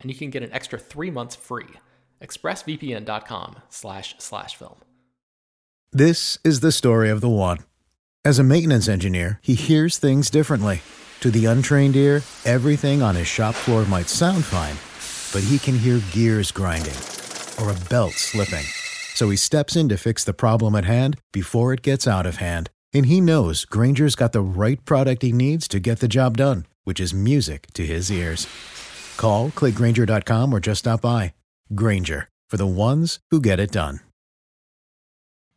and you can get an extra three months free. ExpressVPN.com slash slash film. This is the story of the one. As a maintenance engineer, he hears things differently. To the untrained ear, everything on his shop floor might sound fine, but he can hear gears grinding or a belt slipping. So he steps in to fix the problem at hand before it gets out of hand. And he knows Grainger's got the right product he needs to get the job done, which is music to his ears. Call, clickgrainger.com, or just stop by. Grainger, for the ones who get it done.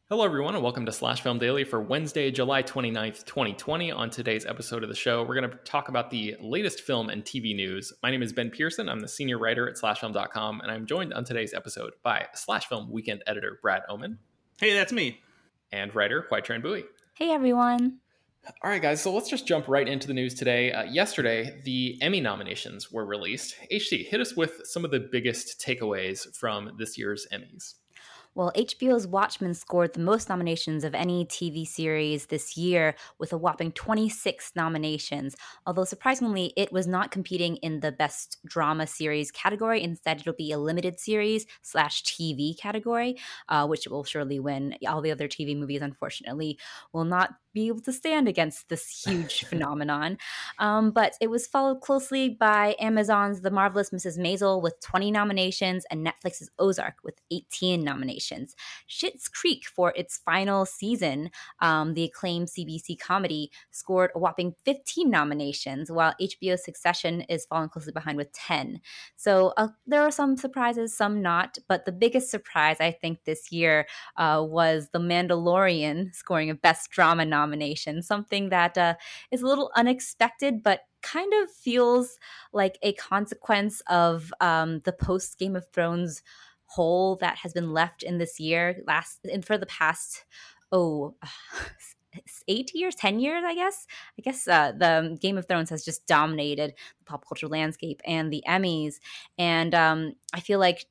Hello, everyone, and welcome to Slash Film Daily for Wednesday, July 29th, 2020. On today's episode of the show, we're going to talk about the latest film and TV news. My name is Ben Pearson. I'm the senior writer at slashfilm.com, and I'm joined on today's episode by Slash Film weekend editor Brad Oman. Hey, that's me. And writer Hoai Tran Bui. Hey, everyone. All right, guys, so let's just jump right into the news today. Uh, yesterday, the Emmy nominations were released. HT, hit us with some of the biggest takeaways from this year's Emmys. Well, HBO's Watchmen scored the most nominations of any TV series this year with a whopping 26 nominations. Although surprisingly, it was not competing in the best drama series category. Instead, it'll be a limited series slash TV category, uh, which will surely win. All the other TV movies, unfortunately, will not be able to stand against this huge phenomenon. Um, but it was followed closely by Amazon's The Marvelous Mrs. Maisel with 20 nominations and Netflix's Ozark with 18 nominations. Schitt's Creek for its final season, um, the acclaimed CBC comedy, scored a whopping 15 nominations, while HBO's Succession is falling closely behind with 10. So uh, there are some surprises, some not. But the biggest surprise, I think, this year uh, was The Mandalorian scoring a Best Drama nomination nomination, something that uh, is a little unexpected, but kind of feels like a consequence of um, the post Game of Thrones hole that has been left in this year, last and for the past oh. eight years, ten years, I guess. I guess uh, the Game of Thrones has just dominated the pop culture landscape and the Emmys, and um, I feel like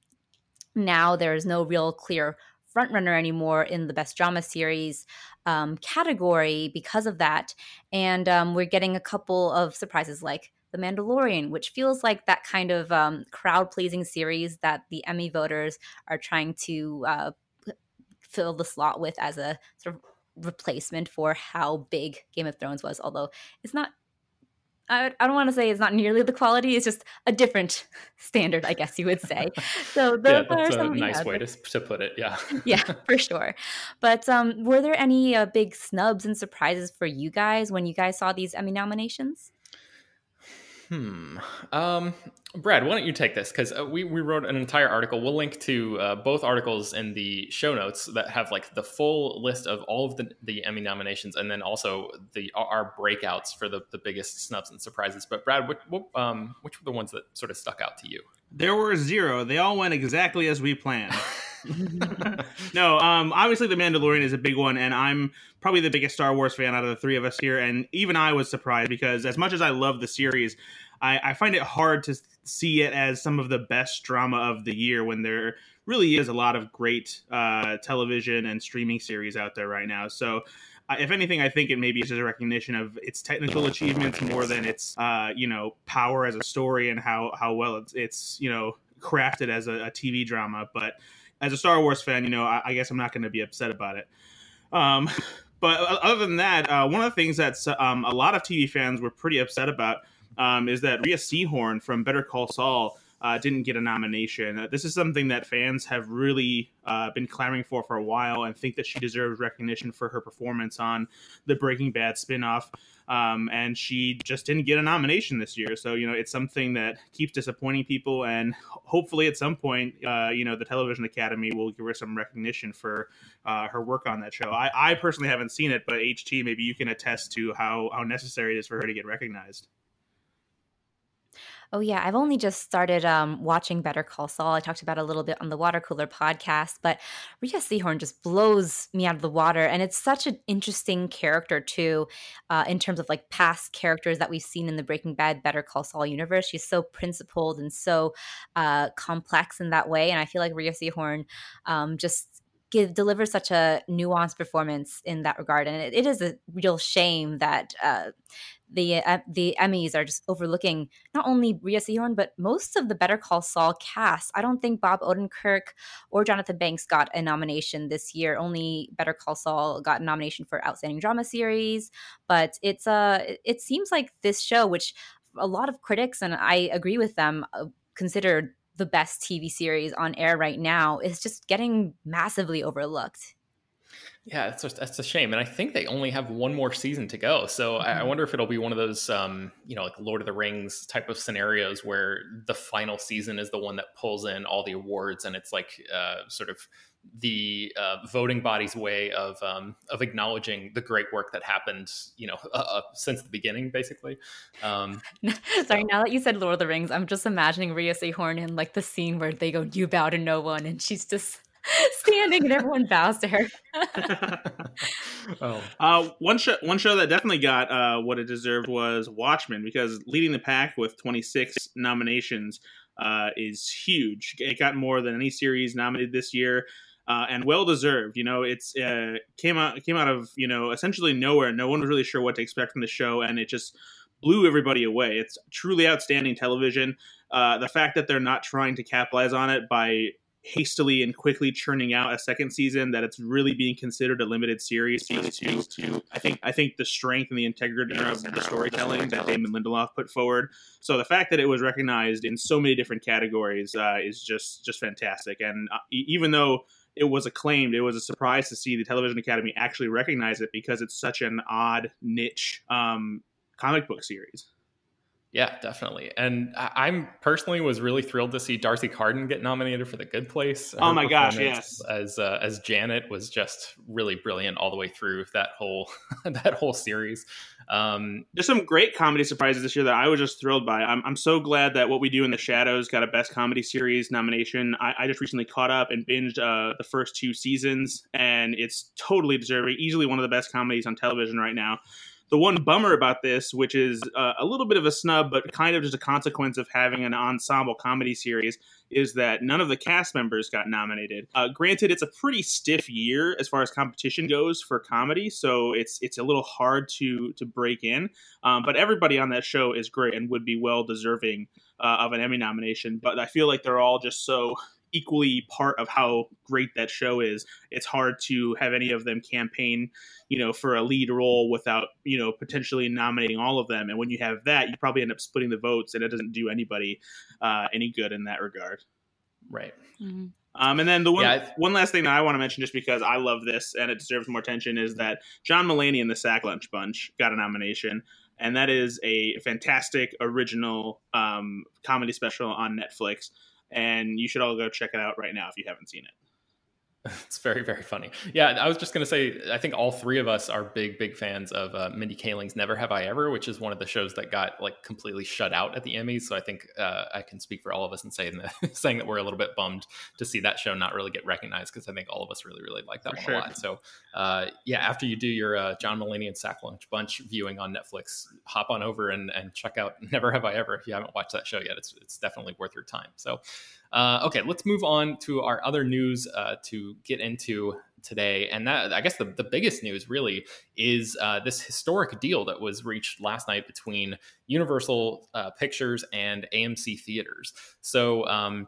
now there is no real clear frontrunner anymore in the best drama series um, category because of that. And um, we're getting a couple of surprises like The Mandalorian, which feels like that kind of um, crowd pleasing series that the Emmy voters are trying to uh, fill the slot with as a sort of replacement for how big Game of Thrones was, although it's not I, I don't want to say it's not nearly the quality. It's just a different standard, I guess you would say. So those yeah, that's a nice way to, to put it. Yeah, yeah, for sure. But um, were there any uh, big snubs and surprises for you guys when you guys saw these Emmy nominations? Hmm. Um, Brad, why don't you take this? Because uh, we, we wrote an entire article. We'll link to uh, both articles in the show notes that have like the full list of all of the, the Emmy nominations and then also the our breakouts for the, the biggest snubs and surprises. But Brad, what, what, um, which were the ones that sort of stuck out to you? There were zero. They all went exactly as we planned. no, um, obviously the Mandalorian is a big one, and I'm probably the biggest Star Wars fan out of the three of us here. And even I was surprised because as much as I love the series, I, I find it hard to see it as some of the best drama of the year when there really is a lot of great uh, television and streaming series out there right now. So if anything, I think it maybe is just a recognition of its technical achievements more than its, uh, you know, power as a story and how how well it's, it's you know crafted as a, a TV drama. But as a Star Wars fan, you know, I, I guess I'm not going to be upset about it. Um, but other than that, uh, one of the things that um, a lot of TV fans were pretty upset about um, is that Rhea Seehorn from Better Call Saul uh, didn't get a nomination. Uh, this is something that fans have really uh, been clamoring for for a while and think that she deserves recognition for her performance on the Breaking Bad spinoff. Um, and she just didn't get a nomination this year. So, you know, it's something that keeps disappointing people. And hopefully at some point, uh, you know, the Television Academy will give her some recognition for uh, her work on that show. I, I personally haven't seen it, but HT, maybe you can attest to how, how necessary it is for her to get recognized. Oh yeah, I've only just started um, watching Better Call Saul. I talked about a little bit on the Water Cooler podcast, but Rhea Seehorn just blows me out of the water, and it's such an interesting character too, uh, in terms of like past characters that we've seen in the Breaking Bad Better Call Saul universe. She's so principled and so uh, complex in that way, and I feel like Rhea Seehorn um, just give deliver such a nuanced performance in that regard and it, it is a real shame that uh, the uh, the Emmys are just overlooking not only Rhea Seehorn but most of the Better Call Saul cast. I don't think Bob Odenkirk or Jonathan Banks got a nomination this year. Only Better Call Saul got a nomination for Outstanding Drama Series. But it's uh it seems like this show, which a lot of critics and I agree with them, uh, considered the best TV series on air right now, is just getting massively overlooked. Yeah, it's just, that's a shame, and I think they only have one more season to go. So mm-hmm. I, I, wonder if it'll be one of those, um, you know, like Lord of the Rings type of scenarios where the final season is the one that pulls in all the awards, and it's like uh, sort of the uh, voting body's way of um, of acknowledging the great work that happened, you know, uh, uh since the beginning, basically. Um, Sorry, so. now that you said Lord of the Rings, I'm just imagining Rhea Seehorn in like the scene where they go, "You bow to no one," and she's just standing and everyone bows to her. oh, uh, one show one show that definitely got uh, what it deserved was Watchmen because leading the pack with 26 nominations uh, is huge. It got more than any series nominated this year. Uh, and well deserved. You know, it's uh, came out came out of you know essentially nowhere. No one was really sure what to expect from the show, and it just blew everybody away. It's truly outstanding television. Uh, the fact that they're not trying to capitalize on it by hastily and quickly churning out a second season that it's really being considered a limited series to, to I think I think the strength and the integrity of the storytelling that Damon Lindelof put forward. So the fact that it was recognized in so many different categories uh, is just just fantastic. And uh, even though it was acclaimed, it was a surprise to see the Television Academy actually recognize it because it's such an odd niche um, comic book series. Yeah, definitely. And I'm personally was really thrilled to see D'Arcy Carden get nominated for The Good Place. Her oh my gosh, yes. As uh, as Janet was just really brilliant all the way through that whole that whole series. Um, There's some great comedy surprises this year that I was just thrilled by. I'm, I'm so glad that What We Do in the Shadows got a Best Comedy Series nomination. I, I just recently caught up and binged uh, the first two seasons, and it's totally deserving. Easily one of the best comedies on television right now. The one bummer about this, which is uh, a little bit of a snub, but kind of just a consequence of having an ensemble comedy series, is that none of the cast members got nominated. Uh, granted, it's a pretty stiff year as far as competition goes for comedy, so it's it's a little hard to to break in. Um, but everybody on that show is great and would be well deserving uh, of an Emmy nomination. But I feel like they're all just so equally part of how great that show is. It's hard to have any of them campaign, you know, for a lead role without, you know, potentially nominating all of them. And when you have that, you probably end up splitting the votes, and it doesn't do anybody uh, any good in that regard. Right. Mm-hmm. Um, and then the one yeah, one last thing that I want to mention, just because I love this and it deserves more attention, is that John Mulaney and the Sack Lunch Bunch got a nomination, and that is a fantastic original um, comedy special on Netflix and you should all go check it out right now if you haven't seen it. It's very, very funny. Yeah, I was just going to say, I think all three of us are big, big fans of uh, Mindy Kaling's Never Have I Ever, which is one of the shows that got like completely shut out at the Emmys. So I think uh, I can speak for all of us and saying that, saying that we're a little bit bummed to see that show not really get recognized because I think all of us really, really like that for one sure. a lot. So uh, yeah, after you do your uh, John Mulaney and Sack Lunch Bunch viewing on Netflix, hop on over and, and check out Never Have I Ever if you haven't watched that show yet. It's, it's definitely worth your time. So uh, okay, let's move on to our other news uh, to get into today. And that, I guess, the, the biggest news really is uh, this historic deal that was reached last night between Universal uh, Pictures and AMC Theaters. So um,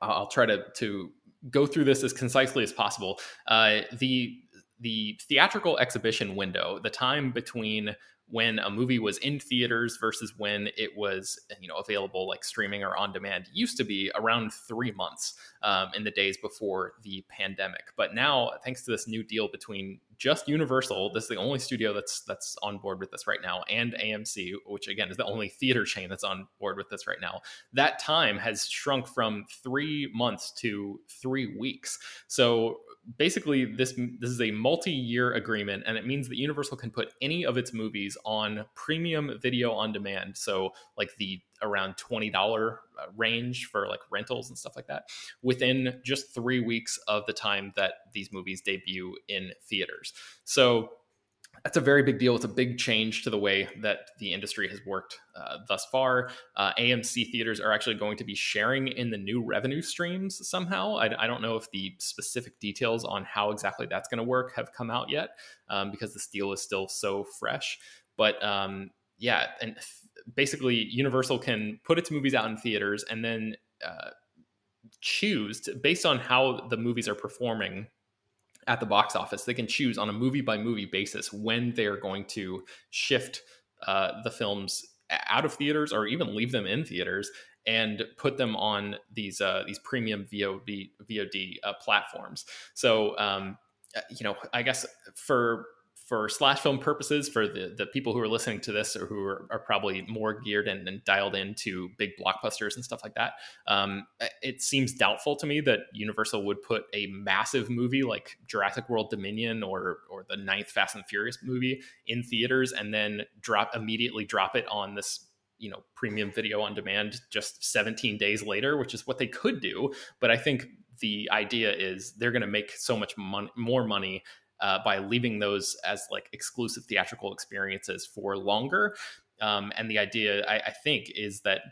I'll try to, to go through this as concisely as possible. Uh, the the theatrical exhibition window, the time between when a movie was in theaters versus when it was you know available like streaming or on demand. Used to be around three months um, in the days before the pandemic. But now thanks to this new deal between just universal this is the only studio that's that's on board with this right now and amc which again is the only theater chain that's on board with this right now that time has shrunk from three months to three weeks. So basically this this is a multi-year agreement and it means that universal can put any of its movies on premium video on demand. So like the around $20 uh, range for like rentals and stuff like that within just three weeks of the time that these movies debut in theaters. So that's a very big deal. It's a big change to the way that the industry has worked uh, thus far. Uh, AMC theaters are actually going to be sharing in the new revenue streams somehow. I, I don't know if the specific details on how exactly that's going to work have come out yet um, because this deal is still so fresh. But um, yeah, and basically, Universal can put its movies out in theaters and then uh, choose to, based on how the movies are performing at the box office. They can choose on a movie by movie basis when they're going to shift uh, the films out of theaters or even leave them in theaters and put them on these uh, these premium VOD VOD uh, platforms. So um, uh, you know, I guess for for slash film purposes, for the, the people who are listening to this or who are, are probably more geared and, and, dialed into big blockbusters and stuff like that, um, it seems doubtful to me that Universal would put a massive movie like Jurassic World Dominion or or the ninth Fast and Furious movie in theaters and then drop immediately drop it on this you know premium video on demand just 17 days later, which is what they could do. But I think the idea is they're going to make so much mon- more money uh, by leaving those as like exclusive theatrical experiences for longer. Um, and the idea, I, I, think, is that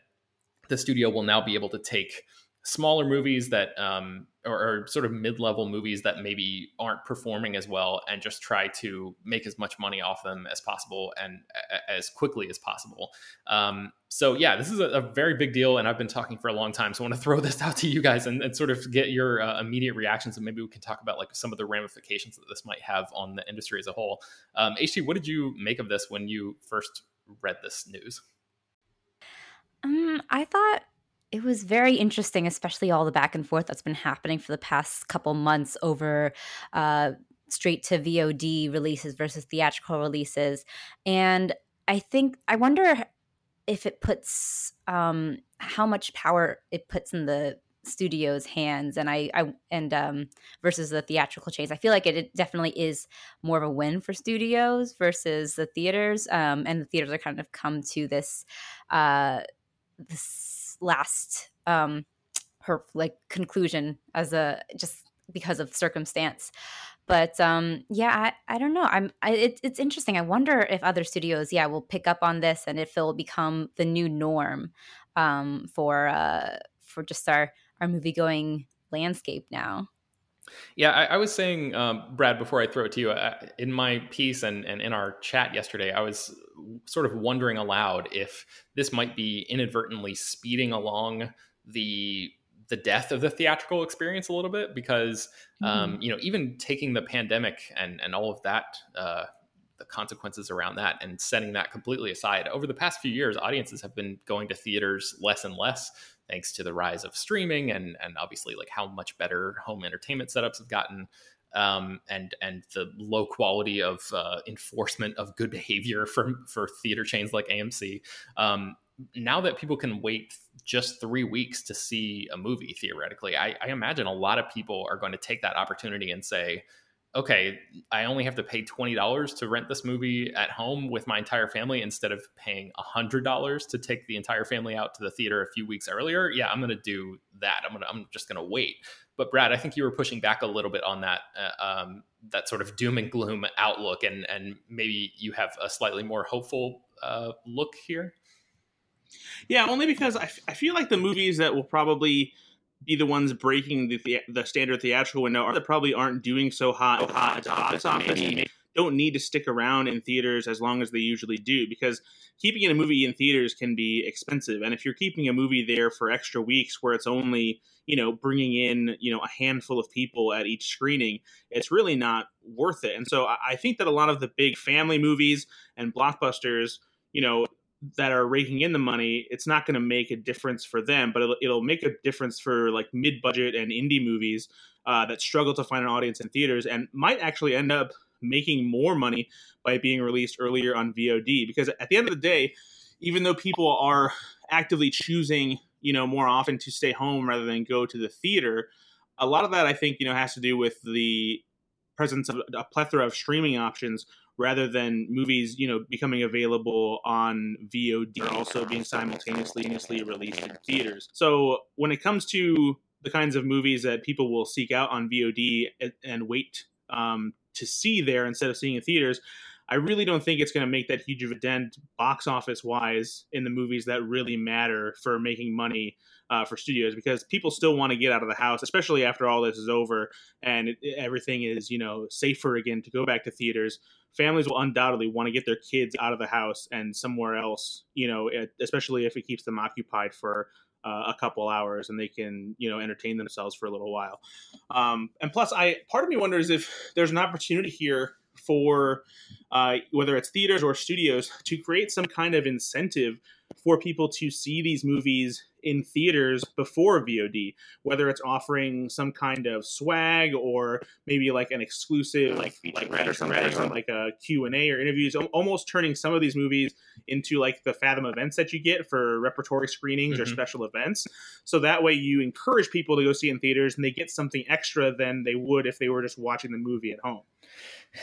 the studio will now be able to take smaller movies that um, or, or, sort of mid-level movies that maybe aren't performing as well and just try to make as much money off them as possible and a, as quickly as possible. Um, so yeah this is a, a, very big deal and i've been talking for a long time so i want to throw this out to you guys and, and sort of get your uh, immediate reactions and maybe we can talk about like some of the ramifications that this might have on the industry as a whole. Um, ht what did you make of this when you first read this news? Um, i thought it was very interesting, especially all the back and forth that's been happening for the past couple months over uh, straight to VOD releases versus theatrical releases. And I think, I wonder if it puts um, how much power it puts in the studio's hands and I, I and um versus the theatrical chains. I feel like it, it, definitely is more of a win for studios versus the theaters. Um and the theaters are kind of come to this uh this last um her like conclusion as a just because of circumstance. But um yeah i, I don't know. I'm I, it, it's interesting. I wonder if other studios yeah will pick up on this and if it'll become the new norm um for uh for just our our movie going landscape now yeah, I, I was saying, um, Brad, before I throw it to you, uh, in my piece and, and in our chat yesterday, I was sort of wondering aloud if this might be inadvertently speeding along the the death of the theatrical experience a little bit because um, mm. you know even taking the pandemic and and all of that uh, the consequences around that and setting that completely aside over the past few years audiences have been going to theaters less and less thanks to the rise of streaming and and obviously like how much better home entertainment setups have gotten um, and and the low quality of uh, enforcement of good behavior for for theater chains like AMC. Um, now that people can wait just three weeks to see a movie, theoretically, I, I imagine a lot of people are going to take that opportunity and say, okay, I only have to pay $20 to rent this movie at home with my entire family instead of paying $100 to take the entire family out to the theater a few weeks earlier. Yeah, I'm going to do that. I'm going to I'm just going to wait. But Brad, I think you were pushing back a little bit on that uh, um, that sort of doom and gloom outlook and and maybe you have a slightly more hopeful uh, look here. Yeah, only because I, f- I feel like the movies that will probably be the ones breaking the, the standard theatrical window are that probably aren't doing so hot, hot at the box office don't need to stick around in theaters as long as they usually do because keeping a movie in theaters can be expensive. And if you're keeping a movie there for extra weeks where it's only you know bringing in you know a handful of people at each screening it's really not worth it. And so i think that a lot of the big family movies and blockbusters you know that are raking in the money, it's not going to make a difference for them, but it'll, it'll make a difference for like mid budget and indie movies uh, that struggle to find an audience in theaters and might actually end up making more money by being released earlier on VOD. Because at the end of the day, even though people are actively choosing, you know, more often to stay home rather than go to the theater, a lot of that I think, you know, has to do with the presence of a plethora of streaming options rather than movies, you know, becoming available on VOD or also being simultaneously released in theaters. So when it comes to the kinds of movies that people will seek out on VOD and wait um, to see there instead of seeing in theaters, I really don't think it's going to make that huge of a dent box office wise in the movies that really matter for making money uh, for studios because people still want to get out of the house, especially after all this is over and it, everything is you know safer again to go back to theaters. Families will undoubtedly want to get their kids out of the house and somewhere else, you know, especially if it keeps them occupied for uh, a couple hours and they can you know entertain themselves for a little while um, and plus i part of me wonders if there's an opportunity here for uh, whether it's theaters or studios to create some kind of incentive for people to see these movies in theaters before VOD, whether it's offering some kind of swag or maybe like an exclusive like like Red or something, or like a Q&A or interviews, almost turning some of these movies into like the Fathom events that you get for repertory screenings mm-hmm. or special events. So that way you encourage people to go see in theaters and they get something extra than they would if they were just watching the movie at home.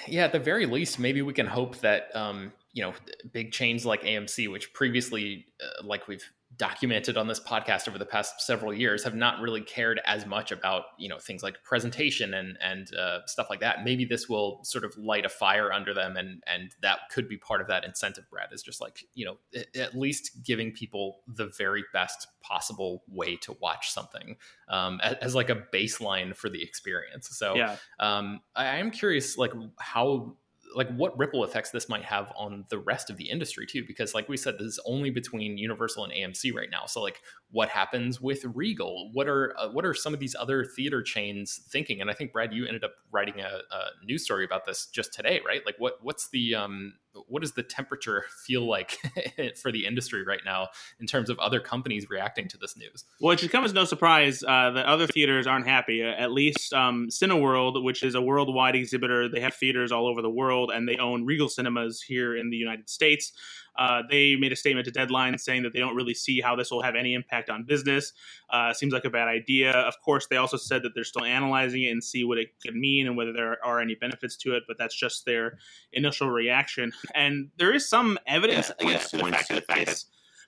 Yeah, at the very least, maybe we can hope that um, you know big chains like AMC, which previously, uh, like we've documented on this podcast over the past several years have not really cared as much about you know things like presentation and and uh, stuff like that maybe this will sort of light a fire under them and and that could be part of that incentive brad is just like you know at least giving people the very best possible way to watch something um, as, as, like a baseline for the experience so yeah. um, I am curious like how like what ripple effects this might have on the rest of the industry too because like we said this is only between universal and amc right now. So like what happens with regal? What are uh, what are some of these other theater chains thinking? And i think brad you ended up writing a, a news story about this just today right? Like what what's the um what does the temperature feel like for the industry right now in terms of other companies reacting to this news? Well, it should come as no surprise uh, that other theaters aren't happy. Uh, at least um, Cineworld, which is a worldwide exhibitor, they have theaters all over the world, and they own Regal Cinemas here in the United States. Uh, they made a statement to Deadline saying that they don't really see how this will have any impact on business. Uh, seems like a bad idea. Of course, they also said that they're still analyzing it and see what it could mean and whether there are any benefits to it, but that's just their initial reaction. And there is some evidence yeah, against the fact that this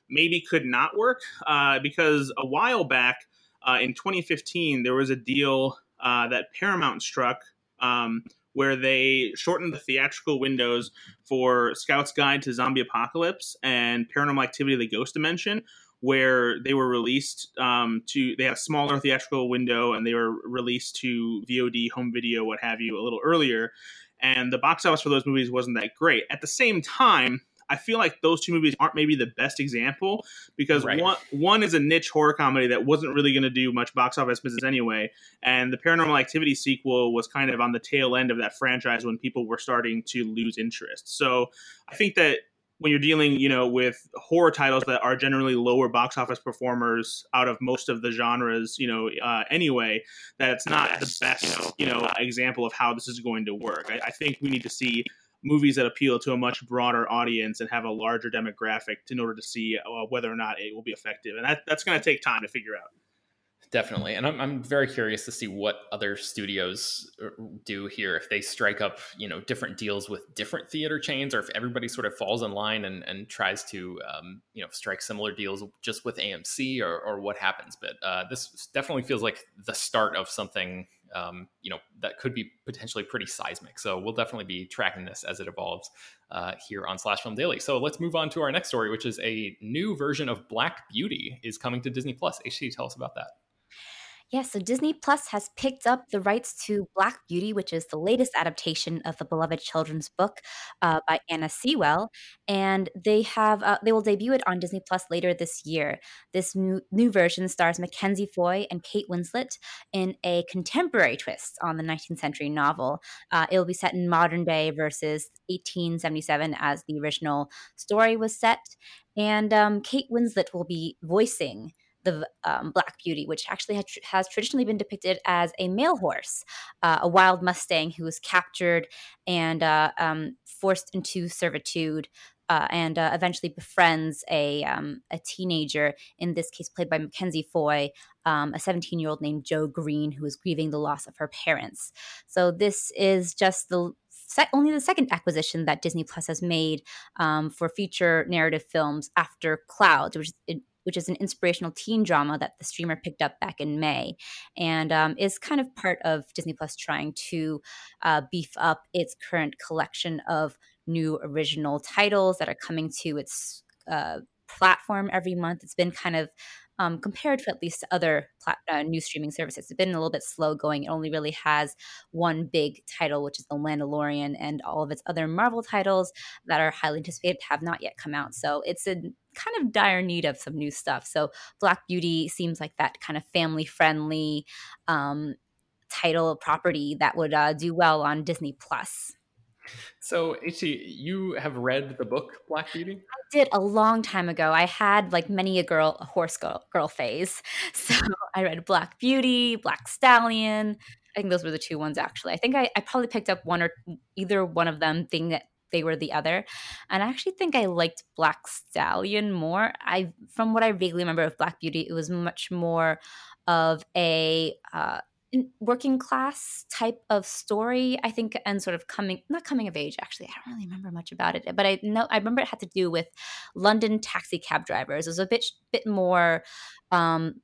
maybe could not work uh, because a while back uh, in 2015, there was a deal uh, that Paramount struck. Um, where they shortened the theatrical windows for Scout's Guide to Zombie Apocalypse and Paranormal Activity: The Ghost Dimension, where they were released um, to they had a smaller theatrical window and they were released to VOD, home video, what have you, a little earlier. And the box office for those movies wasn't that great. At the same time, I feel like those two movies aren't maybe the best example because right. one one is a niche horror comedy that wasn't really going to do much box office business anyway, and the Paranormal Activity sequel was kind of on the tail end of that franchise when people were starting to lose interest. So I think that when you're dealing, you know, with horror titles that are generally lower box office performers out of most of the genres, you know, uh, anyway, that it's not the best, you know, example of how this is going to work. I, I think we need to see movies that appeal to a much broader audience and have a larger demographic in order to see uh, whether or not it will be effective. And that, that's going to take time to figure out. Definitely. And I'm, I'm very curious to see what other studios uh, do here. If they strike up, you know, different deals with different theater chains or if everybody sort of falls in line and, and tries to, um, you know, strike similar deals just with AMC or, or what happens. But uh, this definitely feels like the start of something um, you know that could be potentially pretty seismic. So we'll definitely be tracking this as it evolves uh, here on Slash Film Daily. So let's move on to our next story, which is a new version of Black Beauty is coming to Disney Plus. HT, tell us about that. Yeah, so Disney Plus has picked up the rights to Black Beauty, which is the latest adaptation of the beloved children's book uh, by Anna Sewell, and they have uh, they will debut it on Disney Plus later this year. This new, new version stars Mackenzie Foy and Kate Winslet in a contemporary twist on the 19th century novel. Uh, it will be set in modern day versus 1877 as the original story was set, and um, Kate Winslet will be voicing the um, Black Beauty, which actually has, has, traditionally been depicted as a male horse, uh, a wild Mustang who was captured and uh, um, forced into servitude. Uh, and uh, eventually befriends a um, a teenager, in this case played by Mackenzie Foy, um, a 17 year old named Jo Green, who is grieving the loss of her parents. So this is just the only the second acquisition that Disney Plus has made um, for feature narrative films after Clouds, which is which is an inspirational teen drama that the streamer picked up back in May, and um, is kind of part of Disney Plus trying to uh, beef up its current collection of new original titles that are coming to its uh, platform every month. It's been kind of um, compared to at least other plat- uh, new streaming services. It's been a little bit slow going. It only really has one big title, which is The Mandalorian, and all of its other Marvel titles that are highly anticipated have not yet come out. So it's in kind of dire need of some new stuff. So Black Beauty seems like that kind of family friendly um, title property that would uh, do well on Disney Plus. So, HT, you have read the book Black Beauty? I did a long time ago. I had like many a girl, a horse girl, girl phase. So I read Black Beauty, Black Stallion. I think those were the two ones actually. I think I, I probably picked up one or either one of them, thing that they were the other. And I actually think I liked Black Stallion more. I from what I vaguely remember of Black Beauty, it was much more of a uh, working class type of story i think and sort of coming not coming of age actually i don't really remember much about it but i know i remember it had to do with london taxi cab drivers it was a bit bit more um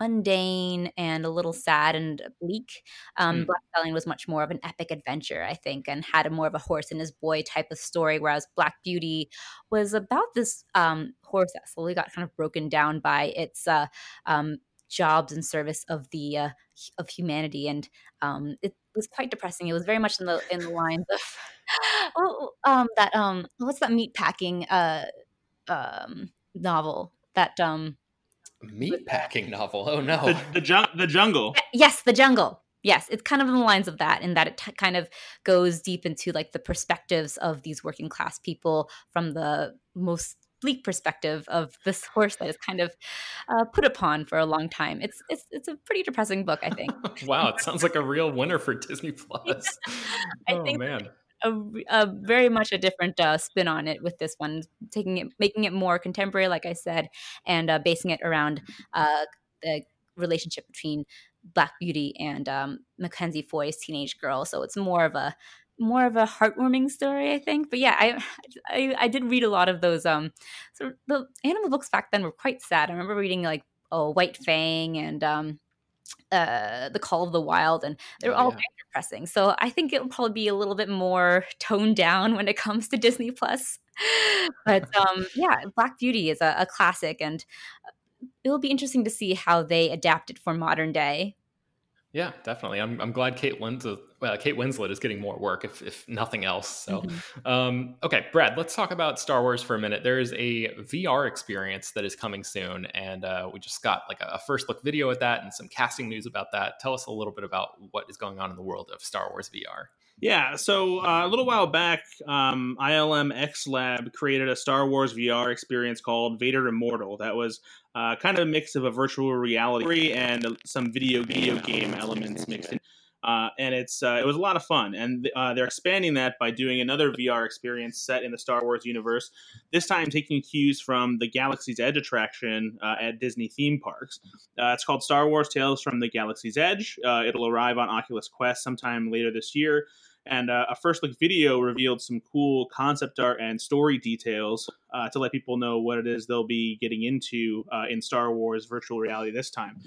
mundane and a little sad and bleak. Um, mm. Black Stallion was much more of an epic adventure, I think, and had a more of a horse and his boy type of story, whereas Black Beauty was about this um, horse that slowly got kind of broken down by its uh, um, jobs and service of the uh, of humanity, and um, it was quite depressing. It was very much in the in the lines of oh, um, that um, what's that meat packing uh, um, novel that um, meat packing novel. Oh no, the the, jun- the jungle. Yes, the jungle. Yes, it's kind of in the lines of that, in that it t- kind of goes deep into like the perspectives of these working class people from the most bleak perspective of this horse that is kind of uh, put upon for a long time. It's it's it's a pretty depressing book, I think. wow, it sounds like a real winner for Disney Plus. I oh think man. A, a, very much a different uh, spin on it with this one, taking it, making it more contemporary, like I said, and uh, basing it around uh, the relationship between Black Beauty and um, Mackenzie Foy's teenage girl. So it's more of a more of a heartwarming story, I think. But yeah, I, I, I did read a lot of those. Um, so the animal books back then were quite sad. I remember reading like oh White Fang and um, uh, the Call of the Wild, and they were oh, all yeah. depressing. So I think it'll probably be a little bit more toned down when it comes to Disney Plus. but um, yeah, Black Beauty is a, a classic, and uh, it will be interesting to see how they adapt it for modern day. Yeah, definitely. I'm, I'm glad Kate Winslet, well, Kate Winslet is getting more work, if, if nothing else. So, mm-hmm. um, okay, Brad, let's talk about Star Wars for a minute. There is a VR experience that is coming soon, and uh, we just got like a, a, first look video at that and some casting news about that. Tell us a little bit about what is going on in the world of Star Wars VR. Yeah, so uh, a little while back, um, ILM X Lab created a Star Wars VR experience called Vader Immortal. That was uh, kind of a mix of a virtual reality and some video video game elements mixed in. Uh, and it's uh, it was a lot of fun, and uh, they're expanding that by doing another VR experience set in the Star Wars universe. This time, taking cues from the Galaxy's Edge attraction uh, at Disney theme parks. Uh, it's called Star Wars Tales from the Galaxy's Edge. It'll arrive on Oculus Quest sometime later this year. And uh, a first look video revealed some cool concept art and story details uh, to let people know what it is they'll be getting into uh, in Star Wars virtual reality this time.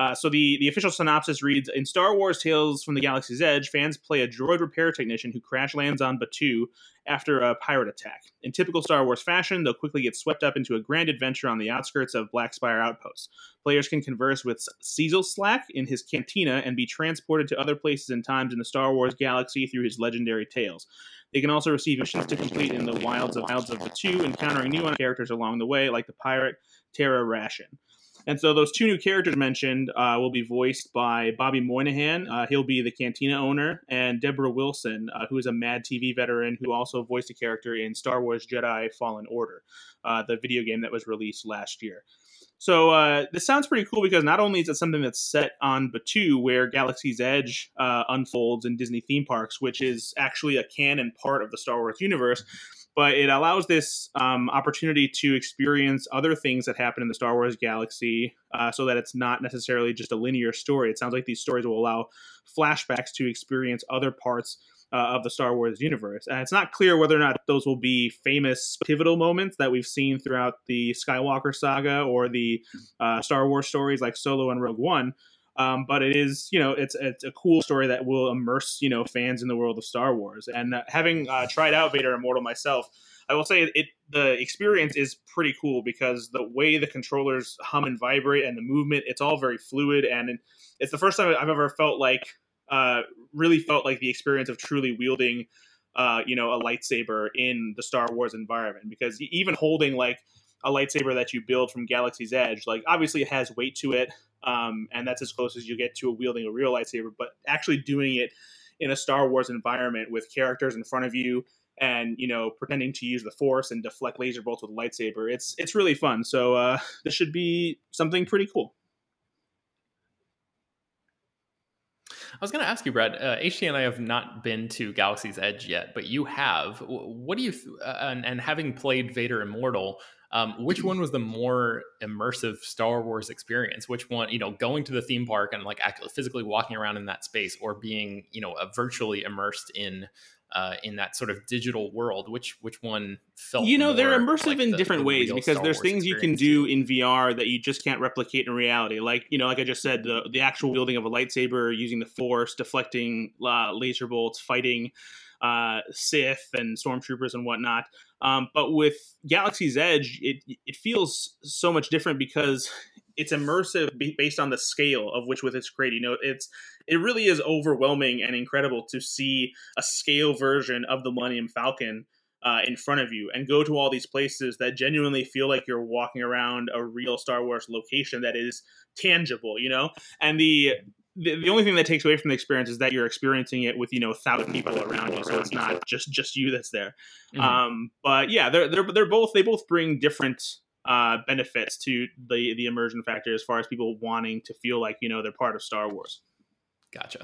Uh, so the, the official synopsis reads In Star Wars Tales from the Galaxy's Edge, fans play a droid repair technician who crash lands on Batuu after a pirate attack. In typical Star Wars fashion, they'll quickly get swept up into a grand adventure on the outskirts of Black Spire Outpost. Players can converse with Seezelslak in his cantina and be transported to other places and times in the Star Wars galaxy through his legendary tales. They can also receive missions to complete in the wilds of wilds of Batuu, encountering new characters along the way, like the pirate Tara Rashin. And so those two new characters mentioned uh, will be voiced by Bobby Moynihan. Uh, he'll be the Cantina owner, and Debra Wilson, uh, who is a Mad TV veteran who also voiced a character in Star Wars Jedi Fallen Order, uh, the video game that was released last year. So uh, this sounds pretty cool because not only is it something that's set on Batuu, where Galaxy's Edge uh, unfolds in Disney theme parks, which is actually a canon part of the Star Wars universe, but it allows this um, opportunity to experience other things that happen in the Star Wars galaxy uh, so that it's not necessarily just a linear story. It sounds like these stories will allow flashbacks to experience other parts uh, of the Star Wars universe. And it's not clear whether or not those will be famous pivotal moments that we've seen throughout the Skywalker saga or the uh, Star Wars stories like Solo and Rogue One. Um, but it is, you know, it's it's a cool story that will immerse, you know, fans in the world of Star Wars. And uh, having uh, tried out Vader Immortal myself, I will say it the experience is pretty cool because the way the controllers hum and vibrate and the movement, it's all very fluid, and it's the first time I've ever felt like, uh, really felt like the experience of truly wielding, uh, you know, a lightsaber in the Star Wars environment. Because even holding like a lightsaber that you build from Galaxy's Edge, like obviously it has weight to it um, and that's as close as you get to wielding a real lightsaber. But actually doing it in a Star Wars environment with characters in front of you and you know pretending to use the force and deflect laser bolts with a lightsaber it's it's really fun so uh, this should be something pretty cool I was going to ask you, Brad. Uh, and I have not been to Galaxy's Edge yet, but you have. What do you, th- uh, and, and having played Vader Immortal, um, which one was the more immersive Star Wars experience? Which one, you know, going to the theme park and like actually physically walking around in that space, or being, you know, virtually immersed in uh, in that sort of digital world? Which which one felt you know they're immersive like in the, different the ways because Star there's Wars things you can do in vr that you just can't replicate in reality. Like you know like i just said the, the actual wielding of a lightsaber using the force deflecting uh, laser bolts fighting uh, Sith and stormtroopers and whatnot. Um, but with Galaxy's Edge, it it feels so much different because it's immersive based on the scale of which with it's created. You know, it's it really is overwhelming and incredible to see a scale version of the Millennium Falcon uh, in front of you and go to all these places that genuinely feel like you're walking around a real Star Wars location that is tangible, you know? And the the, the only thing that takes away from the experience is that you're experiencing it with you know a thousand people around you, so it's not just just you that's there. Mm-hmm. Um, but yeah, they're they're they're both they both bring different uh, benefits to the the immersion factor as far as people wanting to feel like you know they're part of Star Wars. Gotcha.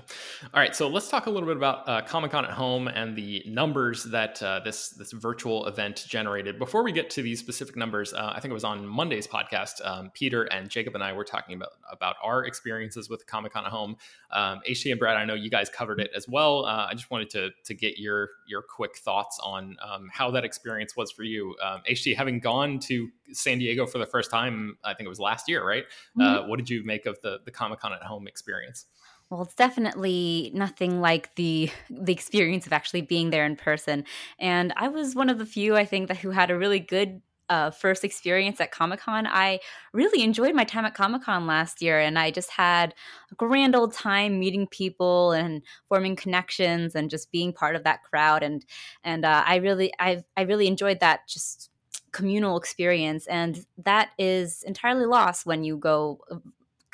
All right, so let's talk a little bit about uh, Comic Con at Home and the numbers that uh, this this virtual event generated. Before we get to these specific numbers, uh, I think it was on Monday's podcast. Um, Peter and Jacob and I were talking about about our experiences with Comic Con at Home. Um, HT and Brad, I know you guys covered it as well. Uh, I just wanted to to get your your quick thoughts on um, how that experience was for you. Um, HT, having gone to San Diego for the first time, I think it was last year, right? Mm-hmm. Uh, what did you make of the the Comic Con at Home experience? Well, it's definitely nothing like the the experience of actually being there in person. And I was one of the few, I think, that who had a really good uh, first experience at Comic Con. I really enjoyed my time at Comic Con last year, and I just had a grand old time meeting people and forming connections and just being part of that crowd. And and uh, I really I I really enjoyed that just communal experience, and that is entirely lost when you go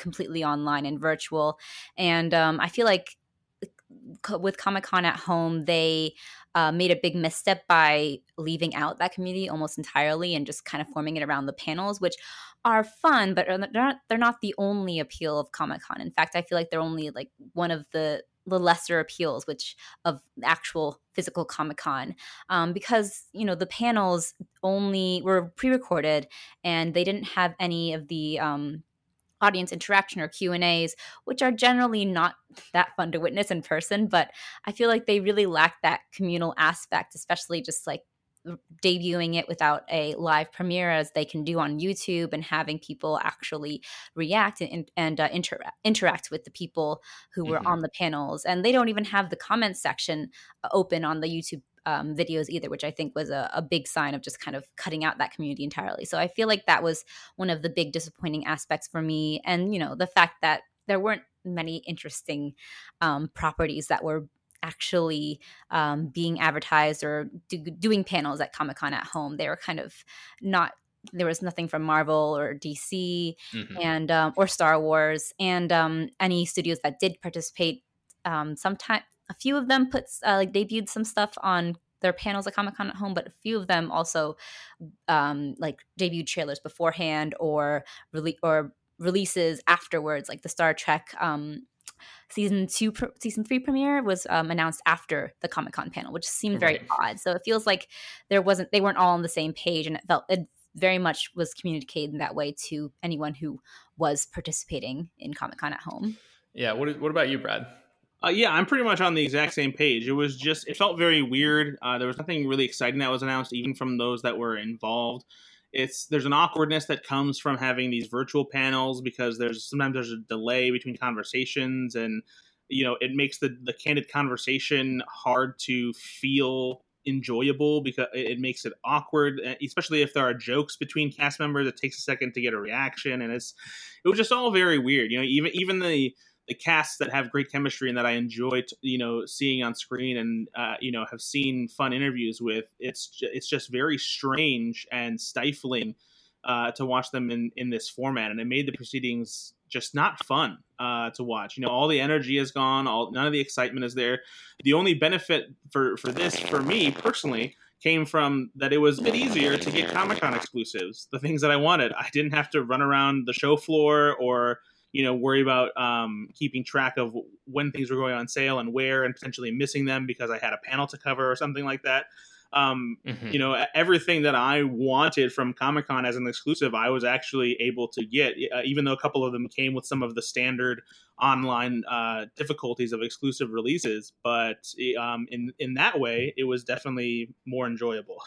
completely online and virtual. And um, I feel like with Comic Con at home, they uh, made a big misstep by leaving out that community almost entirely and just kind of forming it around the panels, which are fun, but they're not they're not the only appeal of Comic Con. In fact, I feel like they're only like one of the the lesser appeals, which of actual physical Comic Con, um, because you know the panels only were pre-recorded and they didn't have any of the um, audience interaction or Q and A's, which are generally not that fun to witness in person. But I feel like they really lack that communal aspect, especially just like debuting it without a live premiere as they can do on YouTube and having people actually react and, and uh, inter- interact with the people who were mm-hmm. on the panels. And they don't even have the comments section uh, open on the YouTube um, videos either, which I think was a, a, big sign of just kind of cutting out that community entirely. So I feel like that was one of the big disappointing aspects for me. And, you know, the fact that there weren't many interesting um, properties that were actually um, being advertised or do, doing panels at Comic Con at home. They were kind of not. There was nothing from Marvel or DC mm-hmm. and um, or Star Wars, and um, any studios that did participate. Um, sometime a few of them put uh, like debuted some stuff on their panels at Comic Con at home, but a few of them also um, like debuted trailers beforehand or rele- or releases afterwards, like the Star Trek um, season two, pr- season three premiere was um, announced after the Comic Con panel, which seemed very right. odd. So it feels like there wasn't, they weren't all on the same page, and it felt it very much was communicated in that way to anyone who was participating in Comic Con at home. Yeah. What, what about you, Brad? Uh, yeah, I'm pretty much on the exact same page. It was just, it felt very weird. Uh, there was nothing really exciting that was announced, even from those that were involved it's there's an awkwardness that comes from having these virtual panels because there's sometimes there's a delay between conversations and you know it makes the the candid conversation hard to feel enjoyable because it makes it awkward especially if there are jokes between cast members it takes a second to get a reaction and it's it was just all very weird you know even even the the casts that have great chemistry and that I enjoy, you know, seeing on screen and uh, you know have seen fun interviews with. It's it's just very strange and stifling uh, to watch them in in this format, and it made the proceedings just not fun uh, to watch. You know, all the energy is gone. All none of the excitement is there. The only benefit for for this for me personally came from that it was a bit easier to get Comic Con exclusives, the things that I wanted. I didn't have to run around the show floor or you know worry about um, keeping track of when things were going on sale and where and potentially missing them because i had a panel to cover or something like that um, mm-hmm. you know everything that i wanted from comic-con as an exclusive i was actually able to get uh, even though a couple of them came with some of the standard online uh, difficulties of exclusive releases but um, in in that way it was definitely more enjoyable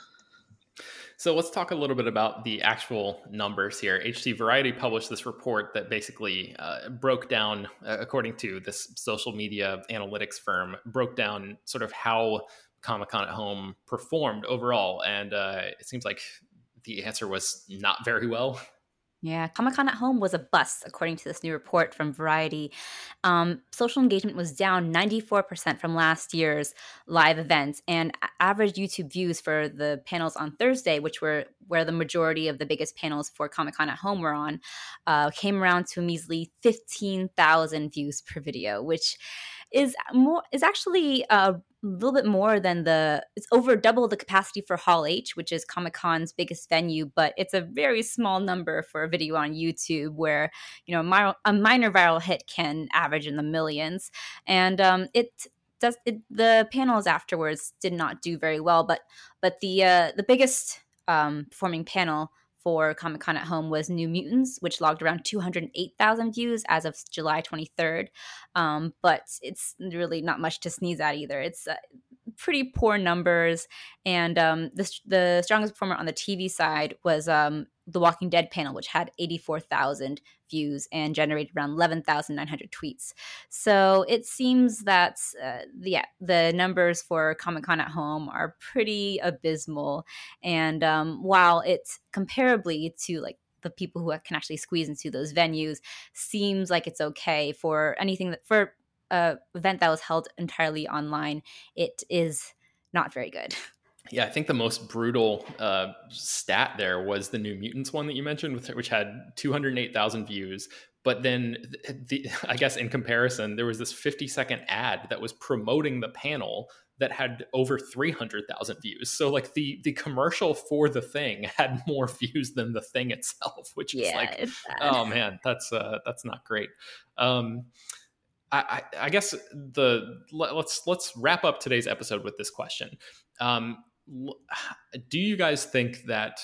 so let's talk a little bit about the actual numbers here. HT Variety published this report that basically uh, broke down, uh, according to this social media analytics firm, broke down sort of how Comic Con at Home performed overall. And uh, it seems like the answer was not very well. Yeah, Comic Con at Home was a bust, according to this new report from Variety. Um, social engagement was down 94% from last year's live events, and average YouTube views for the panels on Thursday, which were where the majority of the biggest panels for Comic Con at Home were on, uh, came around to a measly 15,000 views per video, which is more is actually a little bit more than the it's over double the capacity for Hall H, which is Comic Con's biggest venue, but it's a very small number for a video on YouTube where you know a minor, a minor viral hit can average in the millions, and um, it does it, the panels afterwards did not do very well, but but the uh, the biggest um, performing panel for Comic Con at Home was New Mutants, which logged around 208,000 views as of July 23rd. Um, but it's really not much to sneeze at either. It's uh, pretty poor numbers. And um, the, the strongest performer on the TV side was um, the Walking Dead panel, which had 84,000 views and generated around 11,900 tweets. So it seems that, uh, the, yeah, the numbers for Comic Con at home are pretty abysmal. And um, while it's comparably to like the people who can actually squeeze into those venues, seems like it's okay for anything that for a event that was held entirely online, it is not very good. Yeah, I think the most brutal uh, stat there was the New Mutants one that you mentioned, which had 208,000 views. But then, the, I guess in comparison, there was this 50 second ad that was promoting the panel that had over 300,000 views. So like the the commercial for the thing had more views than the thing itself, which is yeah, like, oh man, that's uh, that's not great. Um, I, I, guess the let's let's wrap up today's episode with this question. Um, do you guys think that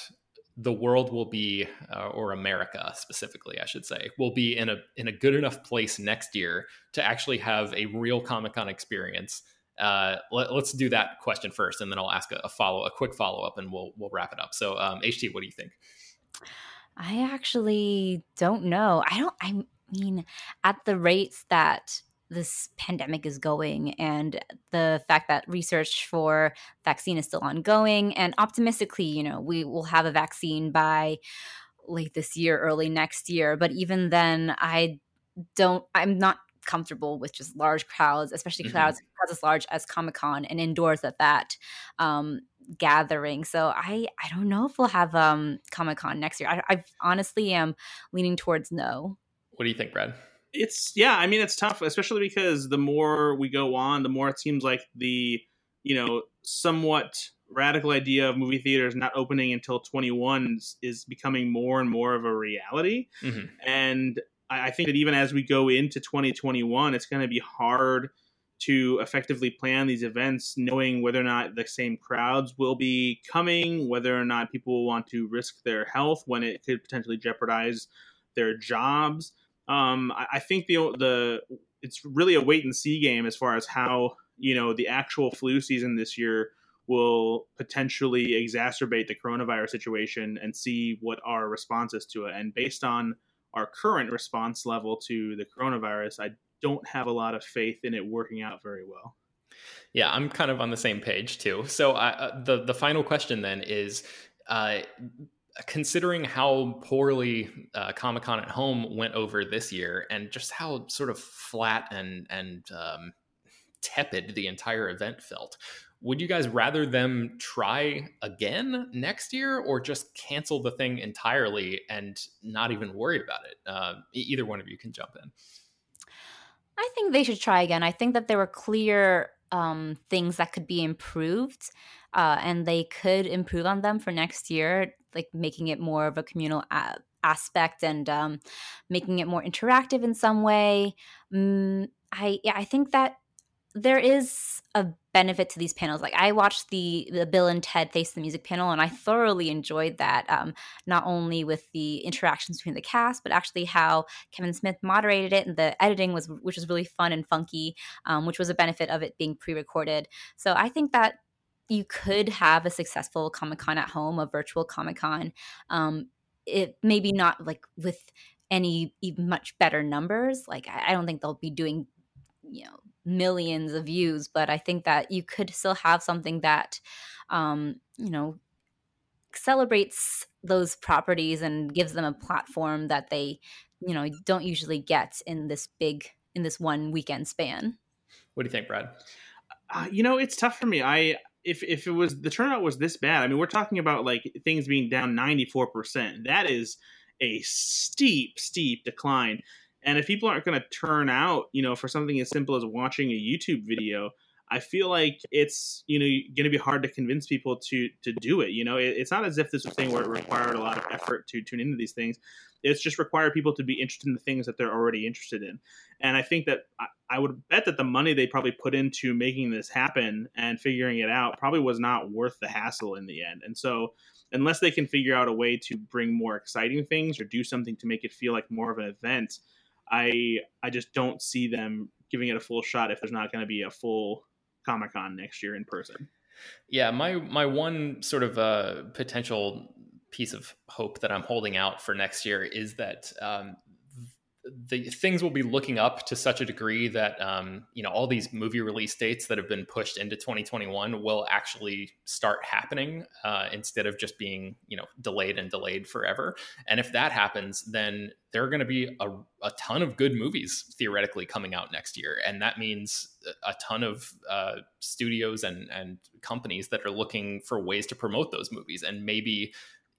the world will be, uh, or America specifically, I should say, will be in a in a good enough place next year to actually have a real Comic Con experience uh, let, us do that question first, and then I'll ask a, a follow, a quick follow up, and we'll we'll wrap it up. So, um, HT, what do you think? I actually don't know. I don't. I mean, at the rates that this pandemic is going and the fact that research for vaccine is still ongoing and optimistically you know we will have a vaccine by late this year early next year. But even then i don't i'm not comfortable with just large crowds especially mm-hmm. crowds crowds as large as comic-con and indoors at that um, gathering. So i i don't know if we'll have um comic-con next year. I, I honestly am leaning towards no. What do you think brad it's yeah i mean it's tough especially because the more we go on the more it seems like the you know somewhat radical idea of movie theaters not opening until 21 is becoming more and more of a reality mm-hmm. and I, I think that even as we go into 2021 it's going to be hard to effectively plan these events knowing whether or not the same crowds will be coming whether or not people will want to risk their health when it could potentially jeopardize their jobs um, I, I think the the it's really a wait and see game as far as how you know the actual flu season this year will potentially exacerbate the coronavirus situation and see what our responses to it. And based on our current response level to the coronavirus, I don't have a lot of faith in it working out very well. Yeah, I'm kind of on the same page too. So uh, the the final question then is. Uh, considering how poorly uh, Comic Con at home went over this year, and just how sort of flat and and um, tepid the entire event felt, would you guys rather them try again next year, or just cancel the thing entirely and not even worry about it? Uh, either one of you can jump in. I think they should try again. I think that there were clear um, things that could be improved, uh, and they could improve on them for next year, like making it more of a communal a- aspect and um, making it more interactive in some way. Mm, I yeah, I think that there is a benefit to these panels. Like I watched the the Bill and Ted Face the Music panel, and I thoroughly enjoyed that. Um, not only with the interactions between the cast, but actually how Kevin Smith moderated it, and the editing was which was really fun and funky, um, which was a benefit of it being pre recorded. So I think that you could have a successful Comic Con at home, a virtual Comic Con. Um, it maybe not like with any much better numbers. Like I don't think they'll be doing you know millions of views but i think that you could still have something that um you know celebrates those properties and gives them a platform that they you know don't usually get in this big in this one weekend span what do you think brad uh, you know it's tough for me i if if it was the turnout was this bad i mean we're talking about like things being down 94% that is a steep steep decline. And if people aren't going to turn out, you know, for something as simple as watching a YouTube video, I feel like it's you know going to be hard to convince people to to do it. You know, it, it's not as if this was a thing where it required a lot of effort to tune into these things. It's just required people to be interested in the things that they're already interested in. And I think that I, I would bet that the money they probably put into making this happen and figuring it out probably was not worth the hassle in the end. And so unless they can figure out a way to bring more exciting things or do something to make it feel like more of an event I I just don't see them giving it a full shot if there's not going to be a full Comic Con next year in person. Yeah, my my one sort of uh, potential piece of hope that I'm holding out for next year is that um, the things will be looking up to such a degree that um, you know all these movie release dates that have been pushed into 2021 will actually start happening uh, instead of just being you know delayed and delayed forever. And if that happens, then there are going to be a, a, ton of good movies theoretically coming out next year, and that means a ton of uh, studios and and companies that are looking for ways to promote those movies and maybe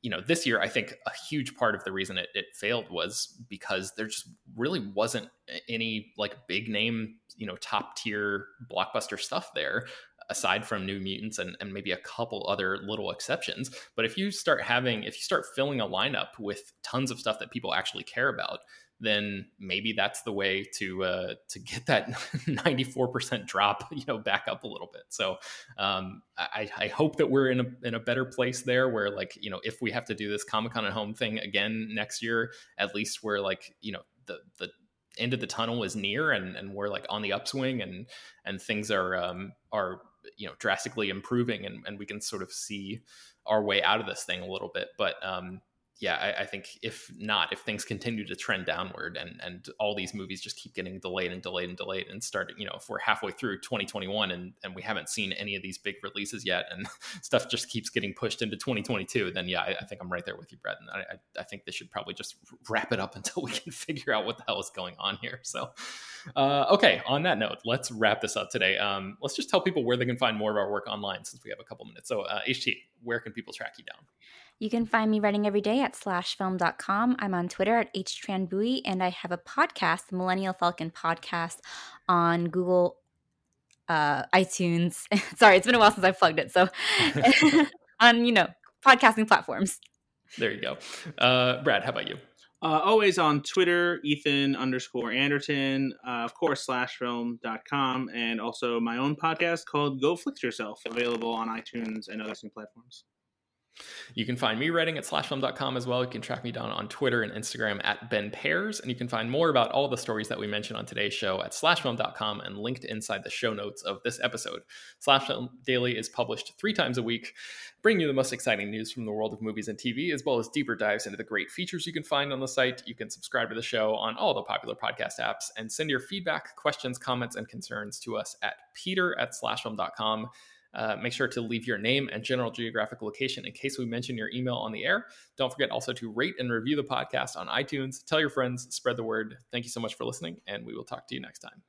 you know, this year, I think a huge part of the reason it, it failed was because there just really wasn't any like big name, you know, top tier blockbuster stuff there aside from New Mutants and, and maybe a couple other little exceptions. But if you start having, if you start filling a lineup with tons of stuff that people actually care about, then maybe that's the way to uh, to get that 94% drop, you know, back up a little bit. So um, I, I hope that we're in a in a better place there, where like you know, if we have to do this Comic Con at home thing again next year, at least we're like you know the the end of the tunnel is near and, and we're like on the upswing and and things are um, are you know drastically improving and, and we can sort of see our way out of this thing a little bit but um yeah, I, I, think if not, if things continue to trend downward and and all these movies just keep getting delayed and delayed and delayed and starting, you know, if we're halfway through 2021 and and we haven't seen any of these big releases yet and stuff just keeps getting pushed into 2022, then yeah, I, I think I'm right there with you, Brett. And I, I think they should probably just wrap it up until we can figure out what the hell is going on here. So, uh, okay, on that note, let's wrap this up today. Um, let's just tell people where they can find more of our work online since we have a couple minutes. So, uh, HT, where can people track you down? You can find me writing every day at slashfilm.com. I'm on Twitter at htranbui, and I have a podcast, the Millennial Falcon podcast, on Google, uh, iTunes. Sorry, it's been a while since I've plugged it. So on, you know, podcasting platforms. There you go. Uh, Brad, how about you? Uh, always on Twitter, Ethan underscore Anderton, uh, of course, slashfilm.com, and also my own podcast called Go Flix Yourself, available on iTunes and other streaming platforms. You can find me writing at slashfilm.com as well. You can track me down on Twitter and Instagram at Ben Pears. And you can find more about all the stories that we mentioned on today's show at slashfilm.com and linked inside the show notes of this episode. Slashfilm Daily is published three times a week, bringing you the most exciting news from the world of movies and TV, as well as deeper dives into the great features you can find on the site. You can subscribe to the show on all the popular podcast apps and send your feedback, questions, comments, and concerns to us at peter at slashfilm.com. Uh, make sure to leave your name and general geographic location in case we mention your email on the air. Don't forget also to rate and review the podcast on iTunes. Tell your friends, spread the word. Thank you so much for listening, and we will talk to you next time.